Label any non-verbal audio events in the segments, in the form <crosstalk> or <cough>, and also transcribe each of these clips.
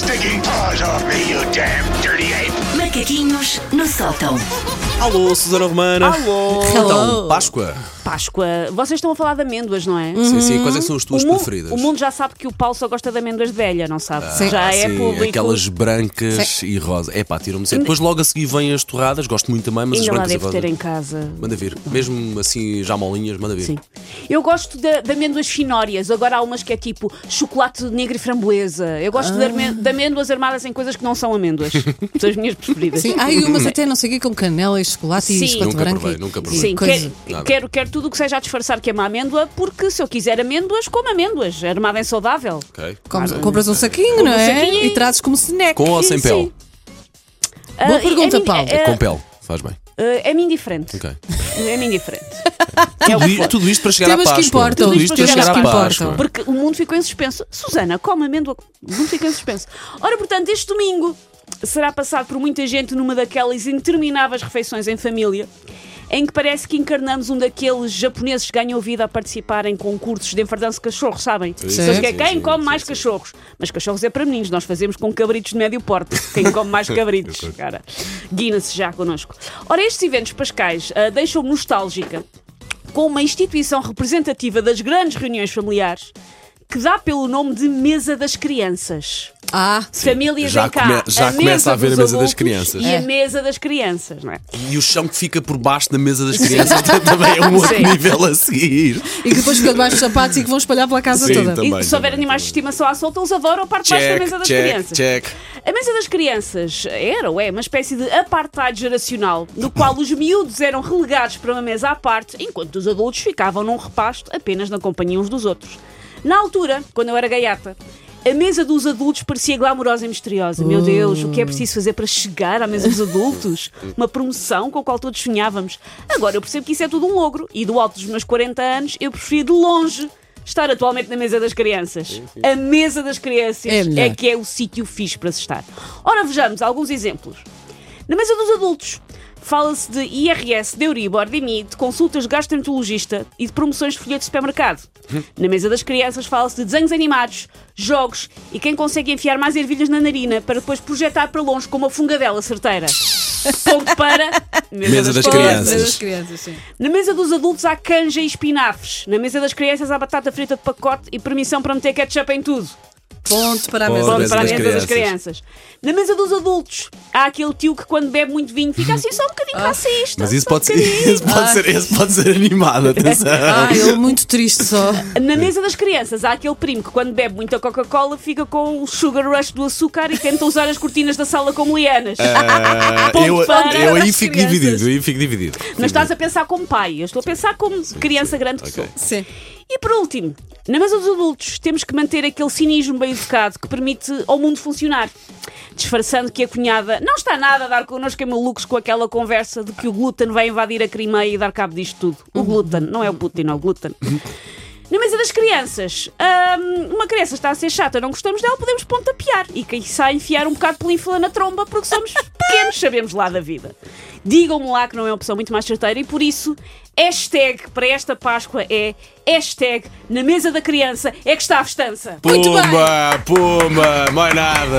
stinking paws off me, you damn dirty ape! Macaquinhos no sótão. Alô, Susana Romana. Alô. Então, Páscoa. Páscoa. Vocês estão a falar de amêndoas, não é? Sim, sim. Quais é que são as tuas o, mundo, preferidas? o mundo já sabe que o Paulo só gosta de amêndoas de velha, não sabe? Ah, já é sim, público. Aquelas brancas e rosa. É pá, tiram-me sempre. Depois logo a seguir vêm as torradas, gosto muito também, mas Ainda as lá brancas e deve rosa. ter em casa. Manda vir. Mesmo assim, já molinhas, manda vir. Sim. Eu gosto de, de amêndoas finórias. Agora há umas que é tipo chocolate negro e framboesa. Eu gosto de, amê- de amêndoas armadas em coisas que não são amêndoas. <laughs> São as minhas preferidas. Sim, há aí umas até não sei o quê com canela e chocolate Sim. e chocolate Nunca branco. provei, e- nunca provei. Sim, quero, quero tudo o que seja a disfarçar que é uma amêndoa, porque se eu quiser amêndoas, como amêndoas, armada em saudável. Ok. Comes- compras um saquinho, não um é? saquinho. E trazes como snack. Com ou sem Sim. pele? Boa Ah, pergunta, é, Paulo. É, Com pele. Faz bem. é, é-me indiferente. Ok. É-me indiferente. <laughs> Tudo, i- tudo isto para chegar Temas à que Páscoa. importam, Tudo isto para temas chegar que à importam. Páscoa. Porque o mundo ficou em suspenso. Susana, come amêndoa. O mundo ficou em suspenso. Ora, portanto, este domingo será passado por muita gente numa daquelas intermináveis refeições em família. Em que parece que encarnamos um daqueles japoneses que ganham vida a participar em concursos de enfardança de cachorros, sabem? Sim, é quem come mais cachorros. Mas cachorros é para meninos, nós fazemos com cabritos de médio porte. <laughs> Quem come mais cabritos, cara. Guina-se já connosco. Ora, estes eventos pascais ah, deixam-me nostálgica com uma instituição representativa das grandes reuniões familiares que dá pelo nome de Mesa das Crianças. Ah, Famílias Já em cá. come- já a começa a haver dos a mesa das crianças. E É. a mesa das crianças, não é? E o chão que fica por baixo da mesa das crianças <laughs> também é um outro Sim. nível a seguir. e que depois fica debaixo dos sapatos e que vão espalhar pela casa Sim, toda. também. e se houver animais de estimação à solta, eles adoram a parte de baixo da Check, mesa das check, crianças. check. A mesa das crianças era ou é uma espécie de apartheid geracional, no qual os miúdos eram relegados para uma mesa à parte, enquanto os adultos ficavam num repasto apenas na companhia uns dos outros. Na altura, quando eu era gaiata, a mesa dos adultos parecia glamourosa e misteriosa. Meu Deus, o que é preciso fazer para chegar à mesa dos adultos? Uma promoção com a qual todos sonhávamos. Agora eu percebo que isso é tudo um logro, e do alto dos meus 40 anos eu prefiro de longe estar atualmente na mesa das crianças. A mesa das crianças É é que é o sítio fixe para se estar. Ora, vejamos alguns exemplos. Na mesa dos adultos, fala-se de IRS, de Euribor, de IMI, de consultas de gastroenterologista e de promoções de folheto de supermercado. Na mesa das crianças, fala-se de desenhos animados, jogos e quem consegue enfiar mais ervilhas na narina para depois projetar para longe com uma fungadela certeira. Ponto para Mesa das Pois, crianças. das crianças, sim. na mesa dos adultos há canja e espinafres. Na mesa das crianças há batata frita de pacote e permissão para meter ketchup em tudo. Ponto para a mesa. Ponto mesa para a das mesa das crianças. crianças. Na mesa dos adultos há aquele tio que quando bebe muito vinho fica assim só um bocadinho racista. Mas isso só um pode, ser, isso, pode ser, isso pode ser animado, <laughs> atenção. Ah, ele muito triste só. Na mesa das crianças há aquele primo que quando bebe muita Coca-Cola fica com o sugar rush do açúcar e tenta usar as cortinas da sala como lianas. Ah, <laughs> Ponto eu, para eu aí fico crianças. dividido, eu aí fico dividido. Não estás a pensar como pai, eu estou a pensar como criança grande que Ok. sou. Sim. E por último, na mesa dos adultos, temos que manter aquele cinismo bem educado que permite ao mundo funcionar. Disfarçando que a cunhada não está nada a dar connosco em malucos com aquela conversa de que o glúten vai invadir a Crimeia e dar cabo disto tudo. O glúten, não é o Putin, é o glúten. Das crianças, hum, uma criança está a ser chata, não gostamos dela, podemos pontapear. E quem sai enfiar um bocado de pelífula na tromba porque somos <laughs> pequenos, sabemos lá da vida. Digam-me lá que não é uma opção muito mais certeira e por isso, hashtag para esta Páscoa é hashtag na mesa da criança é que está a festança. Muito bem. Pumba, pumba, mais nada.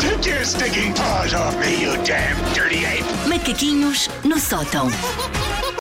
Take your stinking paws off me, you damn dirty ape! Macaquinhos no sótão.